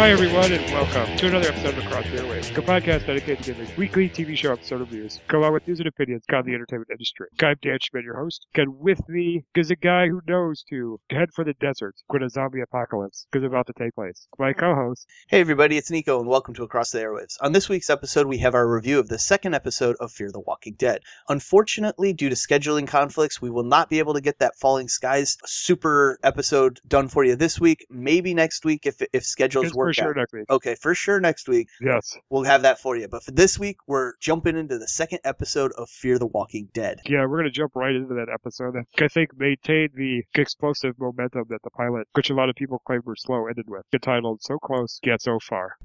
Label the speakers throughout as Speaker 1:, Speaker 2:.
Speaker 1: Hi, everyone, and welcome to another episode of Across the Airwaves, a podcast dedicated to giving weekly TV show episode reviews, go along with news and opinions on the entertainment industry. I'm Dan Schmidt, your host. And with me is a guy who knows to head for the desert when a zombie apocalypse is about to take place. My co-host,
Speaker 2: Hey everybody, it's Nico and welcome to Across the Airwaves. On this week's episode, we have our review of the second episode of Fear the Walking Dead. Unfortunately, due to scheduling conflicts, we will not be able to get that Falling Skies super episode done for you this week. Maybe next week if if schedules work
Speaker 1: for sure next week.
Speaker 2: Okay, for sure next week
Speaker 1: Yes.
Speaker 2: we'll have that for you. But for this week, we're jumping into the second episode of Fear the Walking Dead.
Speaker 1: Yeah, we're going to jump right into that episode. that I think maintained the explosive momentum that the pilot, which a lot of people claim were slow, ended with. Entitled So Close, Yet So Far.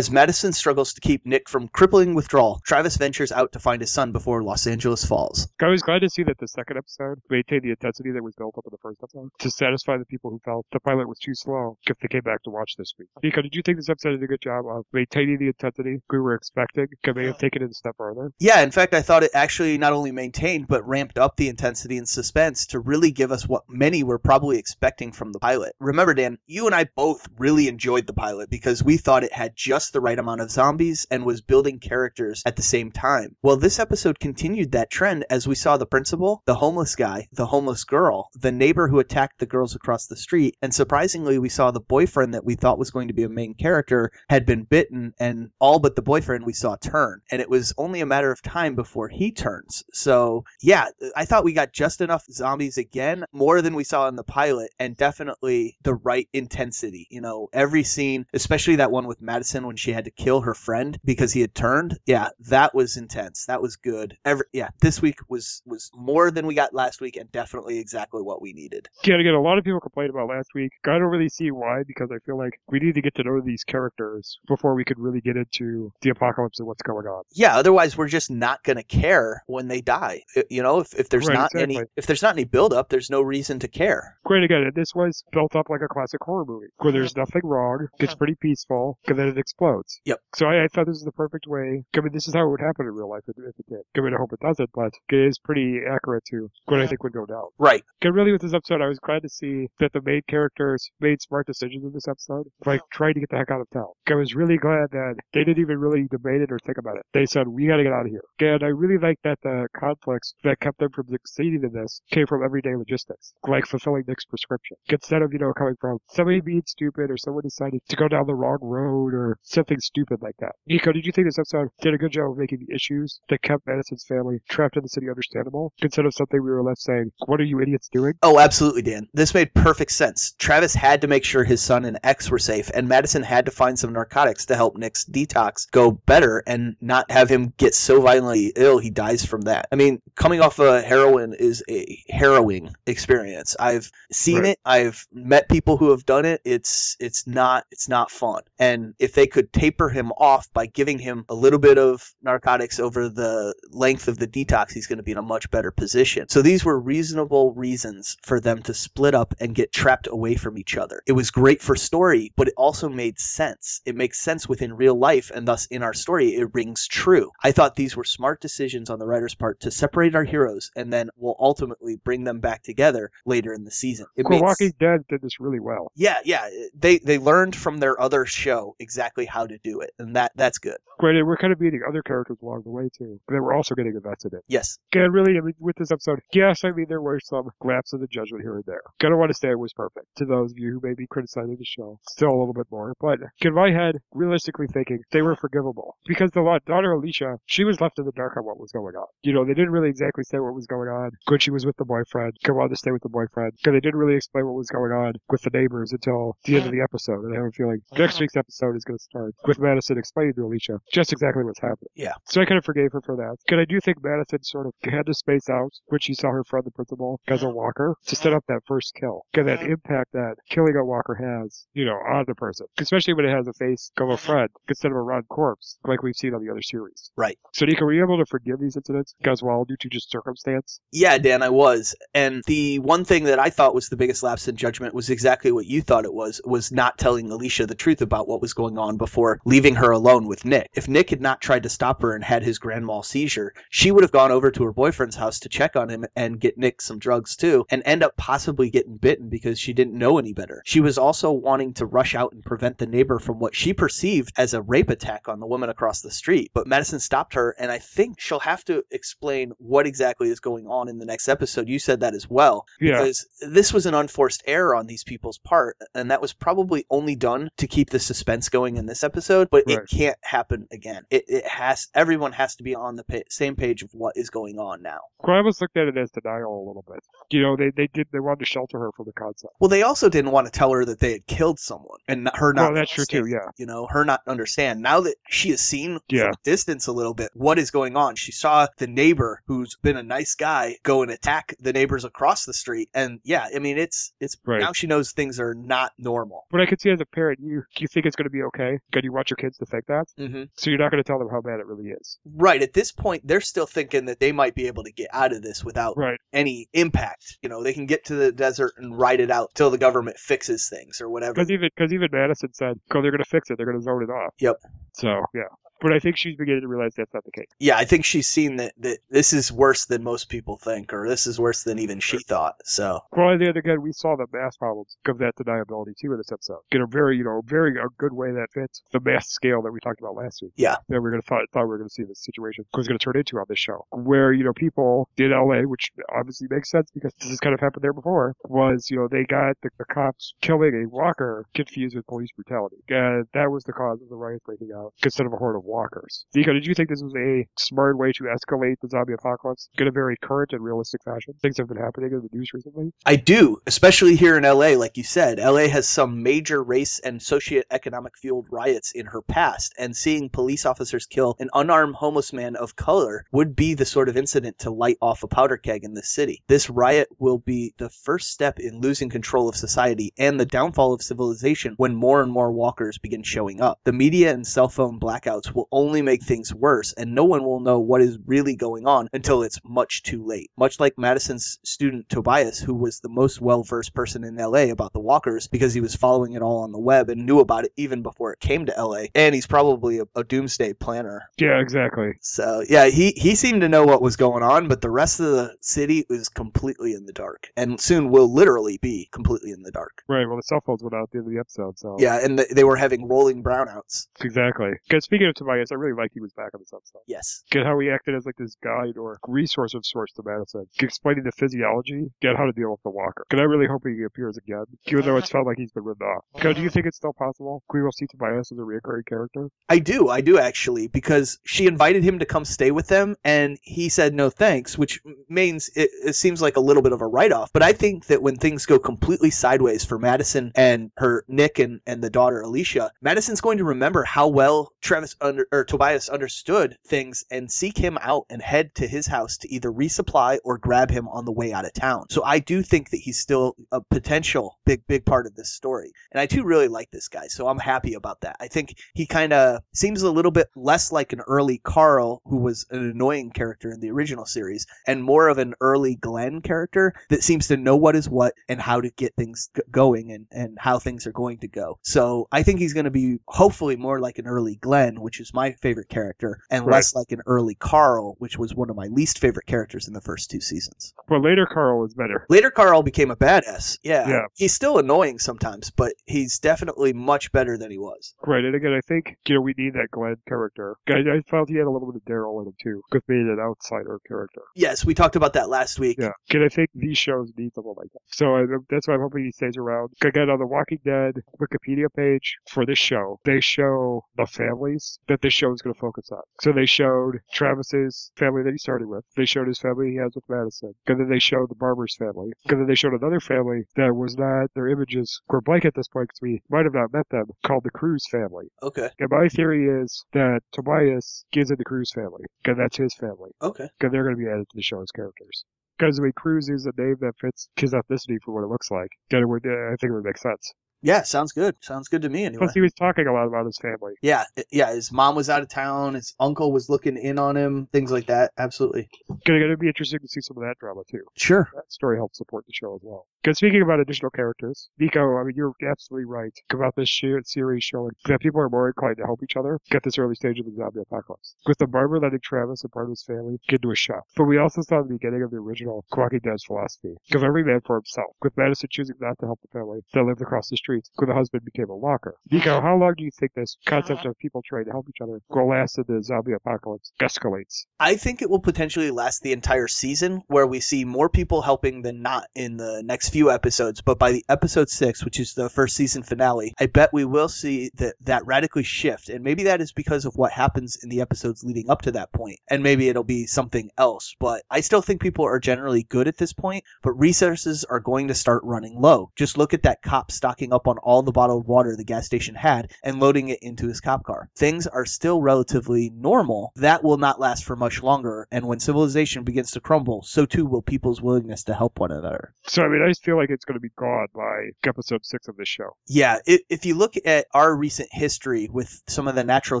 Speaker 2: As Madison struggles to keep Nick from crippling withdrawal, Travis ventures out to find his son before Los Angeles falls.
Speaker 1: I was glad to see that the second episode maintained the intensity that was built up in the first episode to satisfy the people who felt the pilot was too slow if they came back to watch this week. Nico, did you think this episode did a good job of maintaining the intensity we were expecting? Could they have taken it a step further?
Speaker 2: Yeah, in fact, I thought it actually not only maintained but ramped up the intensity and suspense to really give us what many were probably expecting from the pilot. Remember, Dan, you and I both really enjoyed the pilot because we thought it had just the right amount of zombies and was building characters at the same time. Well, this episode continued that trend as we saw the principal, the homeless guy, the homeless girl, the neighbor who attacked the girls across the street, and surprisingly, we saw the boyfriend that we thought was going to be a main character had been bitten, and all but the boyfriend we saw turn. And it was only a matter of time before he turns. So, yeah, I thought we got just enough zombies again, more than we saw in the pilot, and definitely the right intensity. You know, every scene, especially that one with Madison when she had to kill her friend because he had turned. Yeah, that was intense. That was good. Every yeah, this week was was more than we got last week, and definitely exactly what we needed.
Speaker 1: Yeah, again, a lot of people complained about last week. I don't really see why because I feel like we need to get to know these characters before we could really get into the apocalypse and what's going on.
Speaker 2: Yeah, otherwise we're just not going to care when they die. You know, if, if there's
Speaker 1: Right,
Speaker 2: not any if there's not any build up, there's no reason to care.
Speaker 1: Great again, this was built up like a classic horror movie where there's nothing wrong, it's pretty peaceful, and then it explodes.
Speaker 2: Yep.
Speaker 1: So I, I thought this is the perfect way. I mean, this is how it would happen in real life if, if it did. I mean, I hope it doesn't, but it is pretty accurate to what I think would go down.
Speaker 2: Right.
Speaker 1: And really, with this episode, I was glad to see that the main characters made smart decisions in this episode, like trying to get the heck out of town. I was really glad that they didn't even really debate it or think about it. They said, we gotta get out of here. And I really like that the conflicts that kept them from succeeding in this came from everyday logistics, like fulfilling Nick's prescription. Instead of, you know, coming from somebody being stupid or someone deciding to go down the wrong road or something stupid like that. Nico, did you think this episode did a good job of making the issues that kept Madison's family trapped in the city understandable instead of something we were left saying, what are you idiots doing?
Speaker 2: Oh, absolutely, Dan. This made perfect sense. Travis had to make sure his son and ex were safe, and Madison had to find some narcotics to help Nick's detox go better and not have him get so violently ill he dies from that. I mean, coming off of heroin is a harrowing experience. I've seen
Speaker 1: Right.
Speaker 2: it. I've met people who have done it. It's it's not it's not fun. And if they could taper him off by giving him a little bit of narcotics over the length of the detox, he's going to be in a much better position. So these were reasonable reasons for them to split up and get trapped away from each other. It was great for story, but it also made sense. It makes sense within real life, and thus in our story, it rings true. I thought these were smart decisions on the writer's part to separate our heroes, and then we'll ultimately bring them back together later in the season. It makes-
Speaker 1: Walking Dead did this really well.
Speaker 2: yeah, yeah. They they learned from their other show exactly how to do it, and that that's good.
Speaker 1: Granted, we're kind of meeting other characters along the way too, that we're also getting invested in.
Speaker 2: Yes.
Speaker 1: And really, I mean, with this episode, yes, I mean, there were some lapses of the judgment here and there. I don't want to say it was perfect. To those of you who may be criticizing the show, still a little bit more. But in my head, realistically thinking, they were forgivable. Because the daughter Alicia, she was left in the dark on what was going on. You know, they didn't really exactly say what was going on. Good, she was with the boyfriend. Come on to stay with the boyfriend. Because they didn't really explain what was going on with the neighbors until the end of the episode. And I have a feeling next uh-huh. week's episode is going to start with Madison explaining to Alicia just exactly what's happening.
Speaker 2: Yeah.
Speaker 1: So I kind of forgave her for that. Because I do think Madison sort of had to space out when she saw her friend, the principal, as a walker to set up that first kill. Because that impact that killing a walker has, you know, on the person. Especially when it has a face of a friend instead of a rotten corpse, like we've seen on the other series.
Speaker 2: Right.
Speaker 1: So, Nico, were you able to forgive these incidents as well due to just circumstance?
Speaker 2: Yeah, Dan, I was. And the one thing that I thought was the biggest lapse in judgment was exactly what you thought it was, was not telling Alicia the truth about what was going on before leaving her alone with Nick. If Nick had not tried to stop her and had his grand mal seizure, she would have gone over to her boyfriend's house to check on him and get Nick some drugs too, and end up possibly getting bitten because she didn't know any better. She was also wanting to rush out and prevent the neighbor from what she perceived as a rape attack on the woman across the street. But Madison stopped her, and I think she'll have to explain what exactly is going on in the next episode. You said that as well
Speaker 1: Yeah.
Speaker 2: because this was an unforced error on these people's part, and that was probably only done to keep the suspense going in this episode. But
Speaker 1: Right.
Speaker 2: it can't happen again. It, it has. Everyone has to be on the pa- same page of what is going on now.
Speaker 1: Well, I almost looked at it as denial a little bit. You know, they, they did they wanted to shelter her from the concept.
Speaker 2: Well, they also didn't want to tell her that they had killed someone, and her not.
Speaker 1: Well, that's true too. Yeah.
Speaker 2: You know, her not understand now that she has seen
Speaker 1: Yeah.
Speaker 2: distance a little bit what is going on. She saw the neighbor who's been a nice guy go and attack the neighbors across the street, and yeah, I mean it's it's
Speaker 1: Right.
Speaker 2: now she knows things are not normal.
Speaker 1: But I could see as a parent, you you think it's going to be okay. Can you want your kids to think that?
Speaker 2: Mm-hmm.
Speaker 1: So you're not going to tell them how bad it really is.
Speaker 2: Right at this point, they're still thinking that they might be able to get out of this without
Speaker 1: Right.
Speaker 2: any impact. You know, they can get to the desert and ride it out till the government fixes things or whatever.
Speaker 1: Because even because even Madison said, "Oh, they're going to fix it. They're going to zone it off."
Speaker 2: Yep.
Speaker 1: So yeah. But I think she's beginning to realize that's not the case.
Speaker 2: Yeah, I think she's seen that, that this is worse than most people think, or this is worse than even she thought. So,
Speaker 1: Well, the other again, we saw the mass problems of that deniability too in this episode. In a very, you know, very a good way that fits the mass scale that we talked about last week.
Speaker 2: Yeah.
Speaker 1: That we're gonna thought, thought we were gonna see this situation was gonna turn into on this show, where you know people in LA, which obviously makes sense because this has kind of happened there before, was you know they got the, the cops killing a walker confused with police brutality, and that was the cause of the riots breaking out instead of a horde of walkers. Nico, did you think this was a smart way to escalate the zombie apocalypse in a very current and realistic fashion? Things have been happening in the news recently.
Speaker 2: I do, especially here in LA, like you said. LA has some major race and socioeconomic fueled riots in her past, and seeing police officers kill an unarmed homeless man of color would be the sort of incident to light off a powder keg in this city. This riot will be the first step in losing control of society and the downfall of civilization when more and more walkers begin showing up. The media and cell phone blackouts will only make things worse, and no one will know what is really going on until it's much too late. Much like Madison's student Tobias, who was the most well versed person in LA about the walkers because he was following it all on the web and knew about it even before it came to LA. And he's probably a, a doomsday planner.
Speaker 1: Yeah, exactly.
Speaker 2: So yeah, he, he seemed to know what was going on, but the rest of the city was completely in the dark. And soon will literally be completely in the dark.
Speaker 1: Right. Well, the cell phones went out at the end of the episode, so
Speaker 2: Yeah, and th- they were having rolling brownouts.
Speaker 1: exactly. Because speaking of Tobias, I really like he was back on this episode.
Speaker 2: Yes.
Speaker 1: Get how he acted as like this guide or resource of sorts to Madison, explaining the physiology, get how to deal with the walker. Because I really hope he appears again, even though it's felt like he's been written off. Because do you think it's still possible we will see Tobias as a recurring character?
Speaker 2: I do, I do actually, because she invited him to come stay with them, and he said no thanks, which means it, it seems like a little bit of a write off. But I think that when things go completely sideways for Madison and her Nick and, and the daughter Alicia, Madison's going to remember how well Travis under or Tobias understood things and seek him out and head to his house to either resupply or grab him on the way out of town. So I do think that he's still a potential big, big part of this story. And I do really like this guy, so I'm happy about that. I think he kind of seems a little bit less like an early Carl, who was an annoying character in the original series, and more of an early Glenn character that seems to know what is what and how to get things g- going and, and how things are going to go. So I think he's going to be hopefully more like an early Glenn, which is my favorite character, and
Speaker 1: Right.
Speaker 2: less like an early Carl, which was one of my least favorite characters in the first two seasons.
Speaker 1: Well, later Carl was better.
Speaker 2: Later, Carl became a badass. Yeah.
Speaker 1: Yeah.
Speaker 2: He's still annoying sometimes, but he's definitely much better than he was.
Speaker 1: Right, and again, I think you know we need that Glenn character. I, I felt he had a little bit of Daryl in him too, because being an outsider character.
Speaker 2: Yes, we talked about that last week.
Speaker 1: Yeah, and I think these shows need someone like that. So I, that's why I'm hoping he stays around. Again, on the Walking Dead Wikipedia page for this show, they show the families that this show is going to focus on. So they showed Travis's family that he started with. They showed his family he has with Madison. And then they showed the Barber's family. And then they showed another family that was not, their images were blank at this point because we might have not met them, called the Cruz family.
Speaker 2: Okay.
Speaker 1: And my theory is that Tobias gives in the Cruz family. Because that's his family.
Speaker 2: Okay.
Speaker 1: Because they're going to be added to the show as characters. Because I mean, Cruz is a name that fits his ethnicity for what it looks like. It would, uh, I think it would make sense.
Speaker 2: Yeah, sounds good. Sounds good to me anyway.
Speaker 1: Plus, he was talking a lot about his family.
Speaker 2: Yeah, yeah. His mom was out of town. His uncle was looking in on him. Things like that. Absolutely.
Speaker 1: Gonna, gonna be interesting to see some of that drama too.
Speaker 2: Sure.
Speaker 1: That story helps support the show as well. Because speaking about additional characters, Nico, I mean, you're absolutely right about this series showing that people are more inclined to help each other at this early stage of the zombie apocalypse. With the barber letting Travis and part of his family get into a shop. But we also saw the beginning of the original Walking Dead's philosophy. Give every man for himself. With Madison choosing not to help the family that lived across the street, when the husband became a walker. Nico, how long do you think this concept of people trying to help each other will last in the zombie apocalypse escalates?
Speaker 2: I think it will potentially last the entire season, where we see more people helping than not in the next few episodes. But by the episode six, which is the first season finale, I bet we will see that that radically shift. And maybe that is because of what happens in the episodes leading up to that point, and maybe it'll be something else. But I still think people are generally good at this point. But resources are going to start running low. Just look at that cop stocking up on all the bottled water the gas station had and loading it into his cop car. Things are still relatively normal. That will not last for much longer. And when civilization begins to crumble, so too will people's willingness to help one another.
Speaker 1: So, I mean, I just feel like it's going to be gone by episode six of this show.
Speaker 2: Yeah, i if you look at our recent history with some of the natural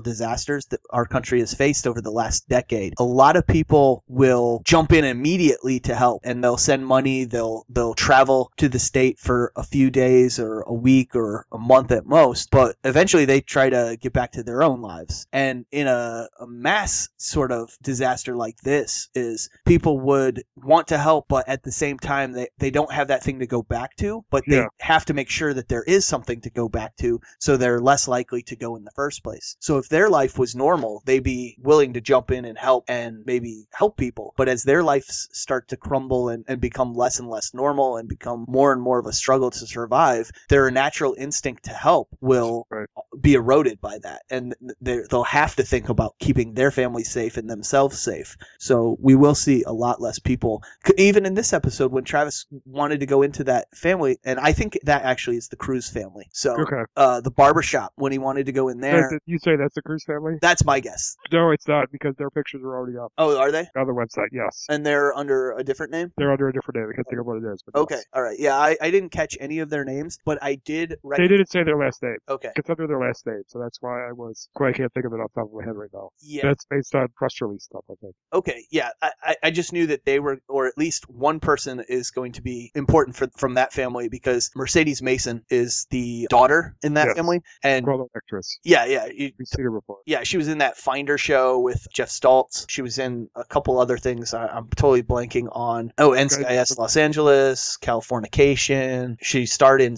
Speaker 2: disasters that our country has faced over the last decade, a lot of people will jump in immediately to help and they'll send money, they'll they'll travel to the state for a few days or a week or a month at most, but eventually they try to get back to their own lives. And in a, a mass sort of disaster like this is people would want to help but at the same time they, they don't have that thing to go back to, but they
Speaker 1: Yeah.
Speaker 2: have to make sure that there is something to go back to so they're less likely to go in the first place. So if their life was normal, they'd be willing to jump in and help and maybe help people. But as their lives start to crumble and, and become less and less normal and become more and more of a struggle to survive, their natural instinct to help will
Speaker 1: Right.
Speaker 2: be eroded by that. And they- they'll have to think about keeping their family safe and themselves safe. So we will see a lot less people. Even in this episode, when Travis wanted to go into that family, and I think that actually is the Cruz family. So
Speaker 1: Okay.
Speaker 2: uh, the barber shop when he wanted to go in there.
Speaker 1: You say that's the Cruz family?
Speaker 2: That's my guess.
Speaker 1: No, it's not because their pictures are already up
Speaker 2: Oh, are they?
Speaker 1: on the website. Yes,
Speaker 2: And they're under a different name.
Speaker 1: they're under a different name. I can't think of what it is.
Speaker 2: Okay,
Speaker 1: yes.
Speaker 2: all right. Yeah, I, I didn't catch any of their names, but I did. Rec-
Speaker 1: They didn't say their last name.
Speaker 2: Okay.
Speaker 1: It's under their last name, so that's why I was. Why I can't think of it off the top of my head right now.
Speaker 2: Yeah.
Speaker 1: That's based on press release stuff, I think.
Speaker 2: Okay, yeah, I, I- just knew that they were, or at least one person is going to be important for from that family because Mercedes Mason is the daughter in that
Speaker 1: Yes.
Speaker 2: family, and
Speaker 1: Well actress.
Speaker 2: yeah, yeah, you-
Speaker 1: We've seen her before.
Speaker 2: yeah, she was in that Finder show with Geoff Stults. She was in a couple other things. I, I'm totally blanking on. Oh, NCIS Los Angeles, Californication. She starred in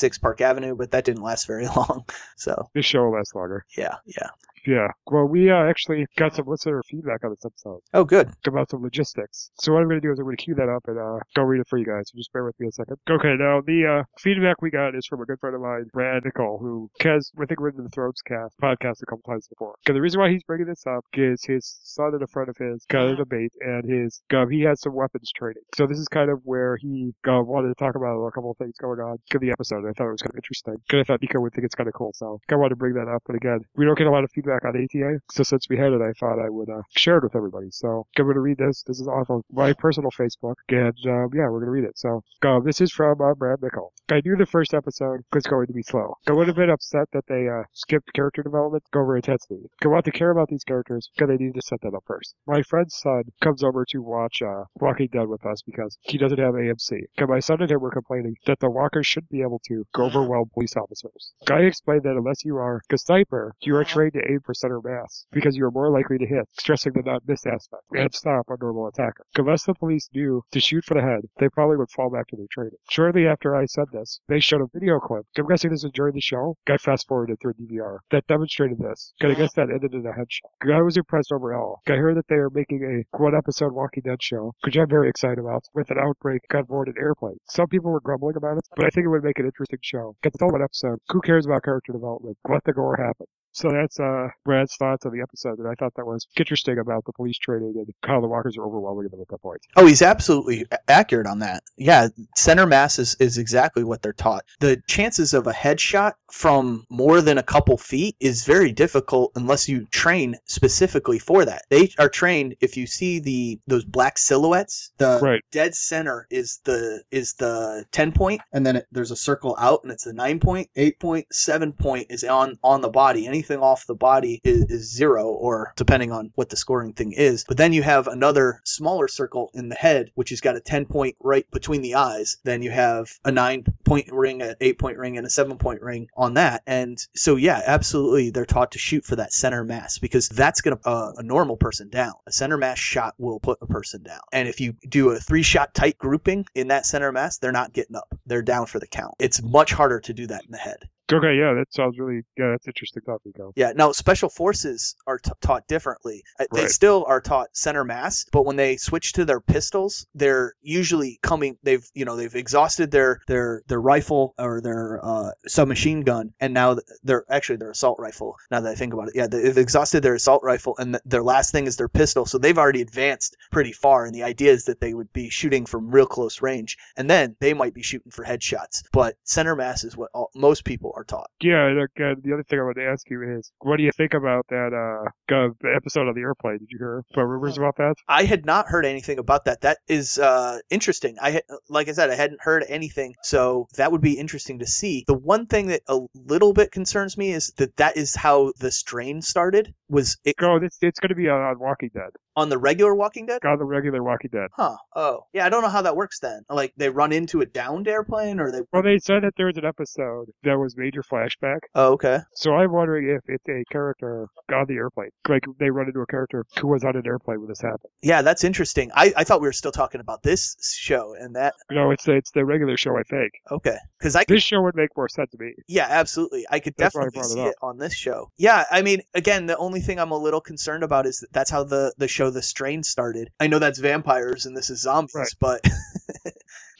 Speaker 2: 666 Park Avenue, but that didn't last very long. So
Speaker 1: This show will last longer.
Speaker 2: yeah, yeah.
Speaker 1: Yeah. Well, we uh, actually got some listener feedback on this episode
Speaker 2: Oh, good.
Speaker 1: about some logistics. So what I'm going to do is I'm going to cue that up and uh, go read it for you guys. So just bear with me a second. Okay. Now the uh, feedback we got is from a good friend of mine, Brad Mickel, who has I think written the Thronescast podcast a couple times before. Okay. The reason why he's bringing this up is his son and a friend of his got in a debate, and his he has some weapons training. So this is kind of where he uh, wanted to talk about a couple of things going on in the episode. I thought it was kind of interesting. Because I thought Nico would think it's kind of cool. So I wanted to bring that up. But again, we don't get a lot of feedback on ATA. So since we had it, I thought I would uh, share it with everybody. So I'm to read this. This is off of my personal Facebook. And uh, yeah, we're going to read it. So uh, this is from uh, Brad Mickel. I knew the first episode was going to be slow. I would have been upset that they uh, skipped character development go over intensity. I want to care about these characters because they need to set that up first. My friend's son comes over to watch uh, Walking Dead with us because he doesn't have AMC. And my son and him were complaining that the walkers should be able to go overwhelm police officers. Guy explained that unless you are a sniper, you are trained to aim for center mass because you are more likely to hit, stressing the not miss aspect and stop a normal attacker. Unless the police knew to shoot for the head, they probably would fall back to their training. Shortly after I said this, they showed a video clip. I'm guessing this was during the show. Guy fast forwarded through DVR that demonstrated this. Cause I guess that ended in a headshot. Guy was impressed overall. I heard that they are making a one episode Walking Dead show, which I'm very excited about, with an outbreak on board an airplane. Some people were grumbling about it, but I think it would make an interesting show. Get the one episode. Who cares about character development? Let the gore happen. So that's uh Brad's thoughts on the episode, and I thought that was interesting about the police training and how the walkers are overwhelming them at that point.
Speaker 2: Oh, he's absolutely accurate on that. Yeah, center mass is, is exactly what they're taught. The chances of a headshot from more than a couple feet is very difficult unless you train specifically for that. They are trained if you see the those black silhouettes, the
Speaker 1: Right.
Speaker 2: dead center is the is the 10 point and then it, there's a circle out and it's the 9 point, 8 point, 7 point is on on the body. Anything off the body is, is 0 or depending on what the scoring thing is. But then you have another smaller circle in the head which has got a 10 point right between the eyes. Then you have a 9 point ring, an 8 point ring and a 7 point ring on that. And so yeah, absolutely they're taught to shoot for that center mass because that's going to uh, a normal person down. A center mass shot will put a person down. And if you do a three shot tight grouping in that center mass, they're not getting up. They're down for the count. It's much harder to do that in the head.
Speaker 1: Okay, yeah, that sounds really yeah, that's interesting thought, Nico.
Speaker 2: Yeah. Now, special forces are t- taught differently. Uh, They
Speaker 1: Right.
Speaker 2: still are taught center mass, but when they switch to their pistols, they're usually coming. They've you know they've exhausted their their their rifle or their uh, submachine gun, and now th- they're actually their assault rifle. Now that I think about it, yeah, they've exhausted their assault rifle, and th- their last thing is their pistol. So they've already advanced pretty far, and the idea is that they would be shooting from real close range, and then they might be shooting for headshots. But center mass is what all, most people are taught.
Speaker 1: Yeah, the other thing I wanted to ask you is, what do you think about that uh uh, episode on the airplane? Did you hear about rumors about that?
Speaker 2: I had not heard anything about that. That is uh, interesting. I had, like I said, I hadn't heard anything, so that would be interesting to see. The one thing that a little bit concerns me is that that is how the strain started. Was it
Speaker 1: Oh, it's it's going to be on, on Walking Dead,
Speaker 2: on the regular Walking Dead?
Speaker 1: on the regular Walking Dead.
Speaker 2: Huh. Oh, yeah. I don't know how that works then. Like they run into a downed airplane, or they.
Speaker 1: Well, they said that there was an episode that was major flashback.
Speaker 2: Oh, okay.
Speaker 1: So I'm wondering if it's a character on the airplane, like they run into a character who was on an airplane when this happened.
Speaker 2: Yeah, that's interesting. I, I thought we were still talking about this show and that.
Speaker 1: No, it's the, it's the regular show, I think.
Speaker 2: Okay, because I
Speaker 1: This show would make more sense to me.
Speaker 2: Yeah, absolutely. I could
Speaker 1: That's why I
Speaker 2: definitely
Speaker 1: it
Speaker 2: see it on this show. Yeah, I mean, again, the only thing I'm a little concerned about is that that's how the the show The Strain started. I know that's vampires and this is zombies,
Speaker 1: Right.
Speaker 2: but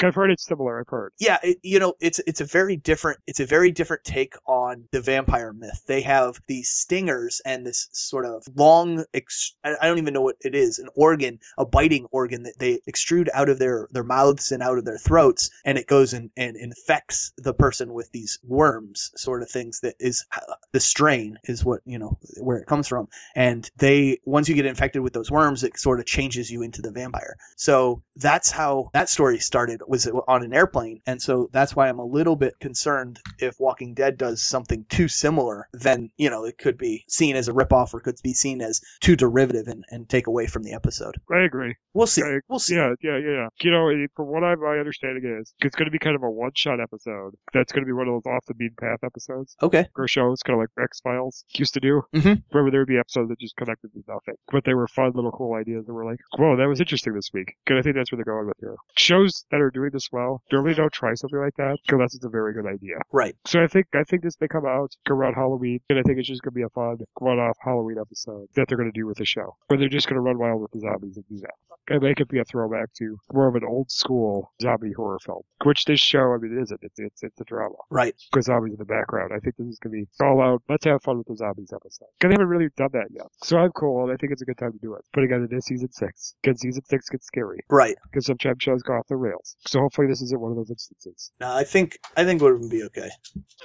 Speaker 1: I've heard it's similar. I've heard.
Speaker 2: yeah, it, you know, it's it's a very different it's a very different take on the vampire myth. They have these stingers and this sort of long ex- I don't even know what it is, an organ, a biting organ that they extrude out of their their mouths and out of their throats and it goes and, and infects the person with these worms sort of things that is the strain is what, you know, where it comes from. And they once you get infected with those worms, it sort of changes you into the vampire. So that's how that story started was on an airplane. And so that's why I'm a little bit concerned if Walking Dead does something too similar, then, you know, it could be seen as a ripoff or could be seen as too derivative and, and take away from the episode.
Speaker 1: I agree.
Speaker 2: We'll see.
Speaker 1: I-
Speaker 2: We'll see.
Speaker 1: Yeah, yeah, yeah, yeah. You know, from what I, my understanding is, it's going to be kind of a one-shot episode. That's going to be one of those off-the-beaten path episodes
Speaker 2: Okay.
Speaker 1: or shows, kind of like X Files used to do.
Speaker 2: Mhm.
Speaker 1: Remember, there would be episodes that just connected to nothing, but they were fun, little, cool ideas that were like, "Whoa, that was interesting this week." Because I think that's where they're going with here. Shows that are doing this well normally don't try something like that unless it's a very good idea.
Speaker 2: Right.
Speaker 1: So I think I think this may come out around Halloween, and I think it's just gonna be a fun one-off Halloween episode that they're gonna do with the show, where they're just gonna run wild with the zombies and do that, and make it be a throwback to more of an old school zombie horror film, which this show, I mean, it isn't. It's it's it's a drama
Speaker 2: Right.
Speaker 1: Because zombies in the background. I think this is gonna be all out. Let's have fun with the zombies episode. Because they haven't really done that yet, so I'm cool, and I think it's a good time to do it. But again, it is season six. Again, season six gets scary
Speaker 2: Right.
Speaker 1: because sometimes shows go off the rails. So hopefully this isn't one of those instances.
Speaker 2: No, I think I think it would be okay.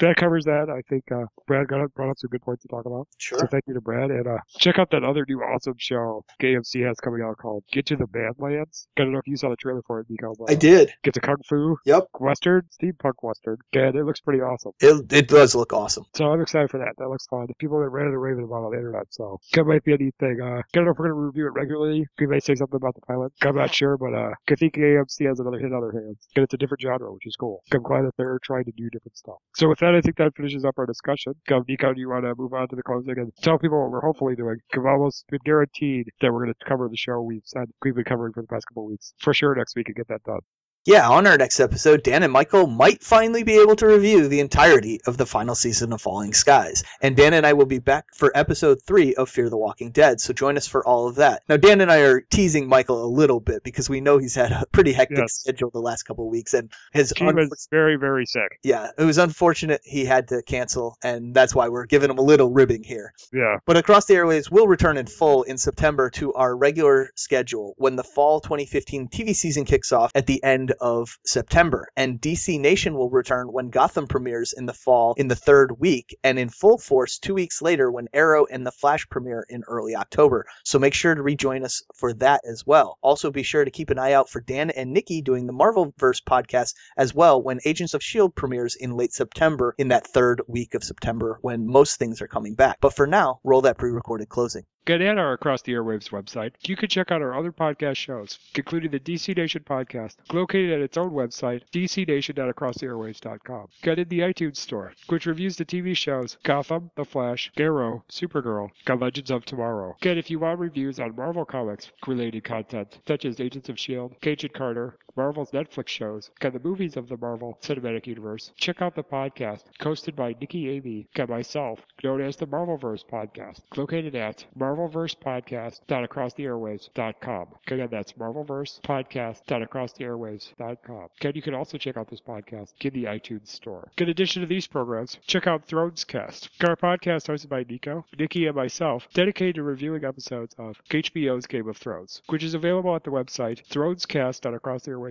Speaker 1: that covers that. I think uh, Brad got brought up some good points to talk about.
Speaker 2: Sure.
Speaker 1: So thank you to Brad. And uh, check out that other new awesome show AMC has coming out called Get to the Badlands. I don't know if you saw the trailer for it, Nico. But,
Speaker 2: I did.
Speaker 1: Get to Kung Fu
Speaker 2: Yep.
Speaker 1: Western, steampunk Western. And it looks pretty awesome.
Speaker 2: It, it does look awesome.
Speaker 1: So I'm excited for that. That looks fun. The people that ran and raving about it on the internet. So that might be a neat thing. Uh, I don't know if we're going to review it regularly. We may say something about the pilot. I'm not sure, but uh, I think AMC has another hit on their hands. And it's a different genre, which is cool. I'm glad that they're trying to do different stuff. So with that, I think that finishes up our discussion. Nico, do you want to move on to the closing and tell people what we're hopefully doing? We've almost been guaranteed that we're going to cover the show we've said we've been covering for the past couple of weeks. For sure next week and get that done.
Speaker 2: Yeah, on our next episode, Dan and Michael might finally be able to review the entirety of the final season of Falling Skies. And Dan and I will be back for episode three of Fear the Walking Dead, so join us for all of that. Now, Dan and I are teasing Michael a little bit because we know he's had a pretty hectic
Speaker 1: Yes.
Speaker 2: schedule the last couple of weeks, and his
Speaker 1: He was very, very sick.
Speaker 2: yeah, it was unfortunate he had to cancel, and that's why we're giving him a little ribbing here.
Speaker 1: Yeah.
Speaker 2: But Across the Airwaves will return in full in September to our regular schedule when the fall 2015 TV season kicks off at the end of September. And DC Nation will return when Gotham premieres in the fall in the third week, and in full force two weeks later when Arrow and The Flash premiere in early October. So make sure to rejoin us for that as well. Also, be sure to keep an eye out for Dan and Nikki doing the Marvelverse podcast as well when Agents of S.H.I.E.L.D. Premieres in late September in that third week of September when most things are coming back. But for now, roll that pre recorded closing.
Speaker 1: Get at our Across the Airwaves website. You can check out our other podcast shows, including the DC Nation podcast, located at its own website, dcnation.acrosstheairwaves.com. Get in the iTunes store, which reviews the TV shows Gotham, The Flash, Arrow, Supergirl, and Legends of Tomorrow. Get if you want reviews on Marvel Comics related content, such as Agents of S.H.I.E.L.D., Agent Carter, Marvel's Netflix shows, and the movies of the Marvel Cinematic Universe. Check out the podcast, hosted by Nikki Amy and myself, known as the Marvelverse Podcast, located at marvelversepodcast.acrosstheairwaves.com. Again, that's marvelversepodcast.acrosstheairwaves.com. Again, you can also check out this podcast in the iTunes store. In addition to these programs, check out Thronescast, our podcast hosted by Nico, Nikki, and myself, dedicated to reviewing episodes of HBO's Game of Thrones, which is available at the website thronescast.acrosstheairwaves.com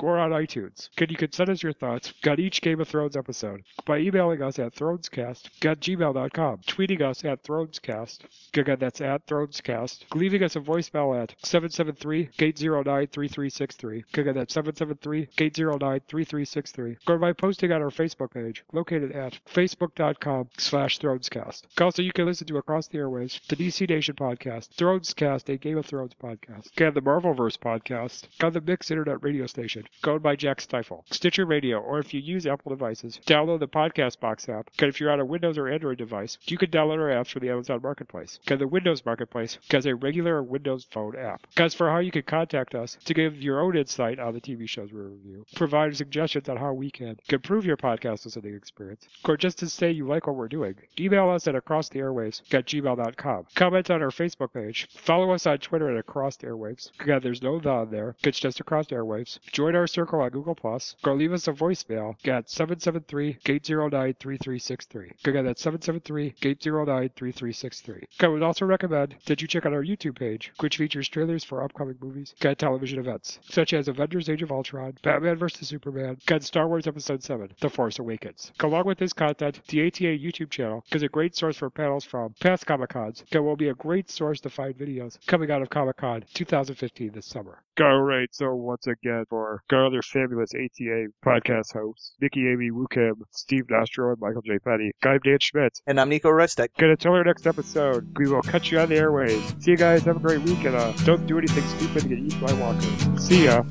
Speaker 1: or on iTunes. Again, you can send us your thoughts. On each Game of Thrones episode by emailing us at thronescast at gmail.com, tweeting us at thronescast, again, that's at thronescast, leaving us a voicemail at 773-809-3363, again, that's 773-809-3363, or by posting on our Facebook page, located at facebook.com slash thronescast. Also, you can listen to Across the Airwaves, the DC Nation podcast, Thronescast, a Game of Thrones podcast, and the Marvelverse podcast. On the Mix Internet radio station, owned by Jack Stifle, Stitcher Radio, or if you use Apple devices, download the Podcast Box app. And if you're on a Windows or Android device, you can download our apps from the Amazon Marketplace. And the Windows Marketplace has a regular Windows Phone app. As for how you can contact us to give your own insight on the TV shows we review, provide suggestions on how we can improve your podcast listening experience, or just to say you like what we're doing, email us at acrosstheairwaves at gmail.com. Comment on our Facebook page. Follow us on Twitter at Across the Airwaves. There's no the there. It's just Across the Airwaves. Join our circle on Google Plus. Or leave us a voicemail at 773-809-3363. Again, that's 773-809-3363. I would also recommend that you check out our YouTube page, which features trailers for upcoming movies and television events, such as Avengers Age of Ultron, Batman vs. Superman, and Star Wars Episode 7, The Force Awakens. Along with this content, the ATA YouTube channel is a great source for panels from past Comic Cons and will be a great source to find videos coming out of Comic Con 2015 this summer. All right, so once again, for our other fabulous ATA podcast hosts, Nikki Amy Wukim, Steve Nostro, and Michael J. Petty, I'm Dan Schmidt.
Speaker 2: And I'm Nico Restek.
Speaker 1: Good until our next episode. We will catch you on the airways. See you guys. Have a great week, and uh, don't do anything stupid to get eaten by walkers. See ya.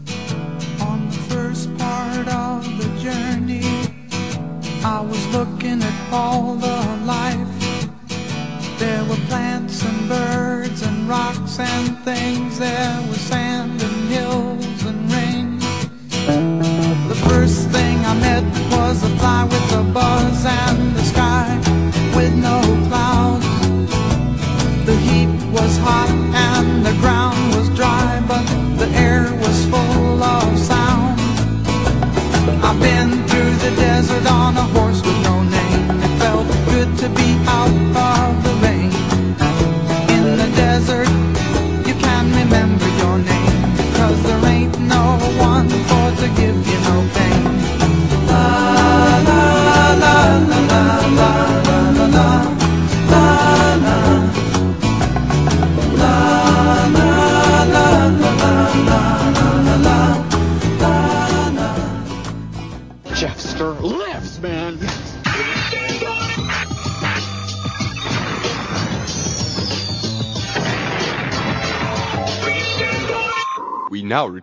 Speaker 3: On the first part of the journey, I was looking at all the life. There were plants and birds and rocks and things. There was sand and hills and rain. The first thing I met was a fly with a buzz and the sky with no clouds. The heat was hot and the ground was dry, but the air was full of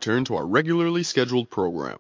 Speaker 4: return to our regularly scheduled program.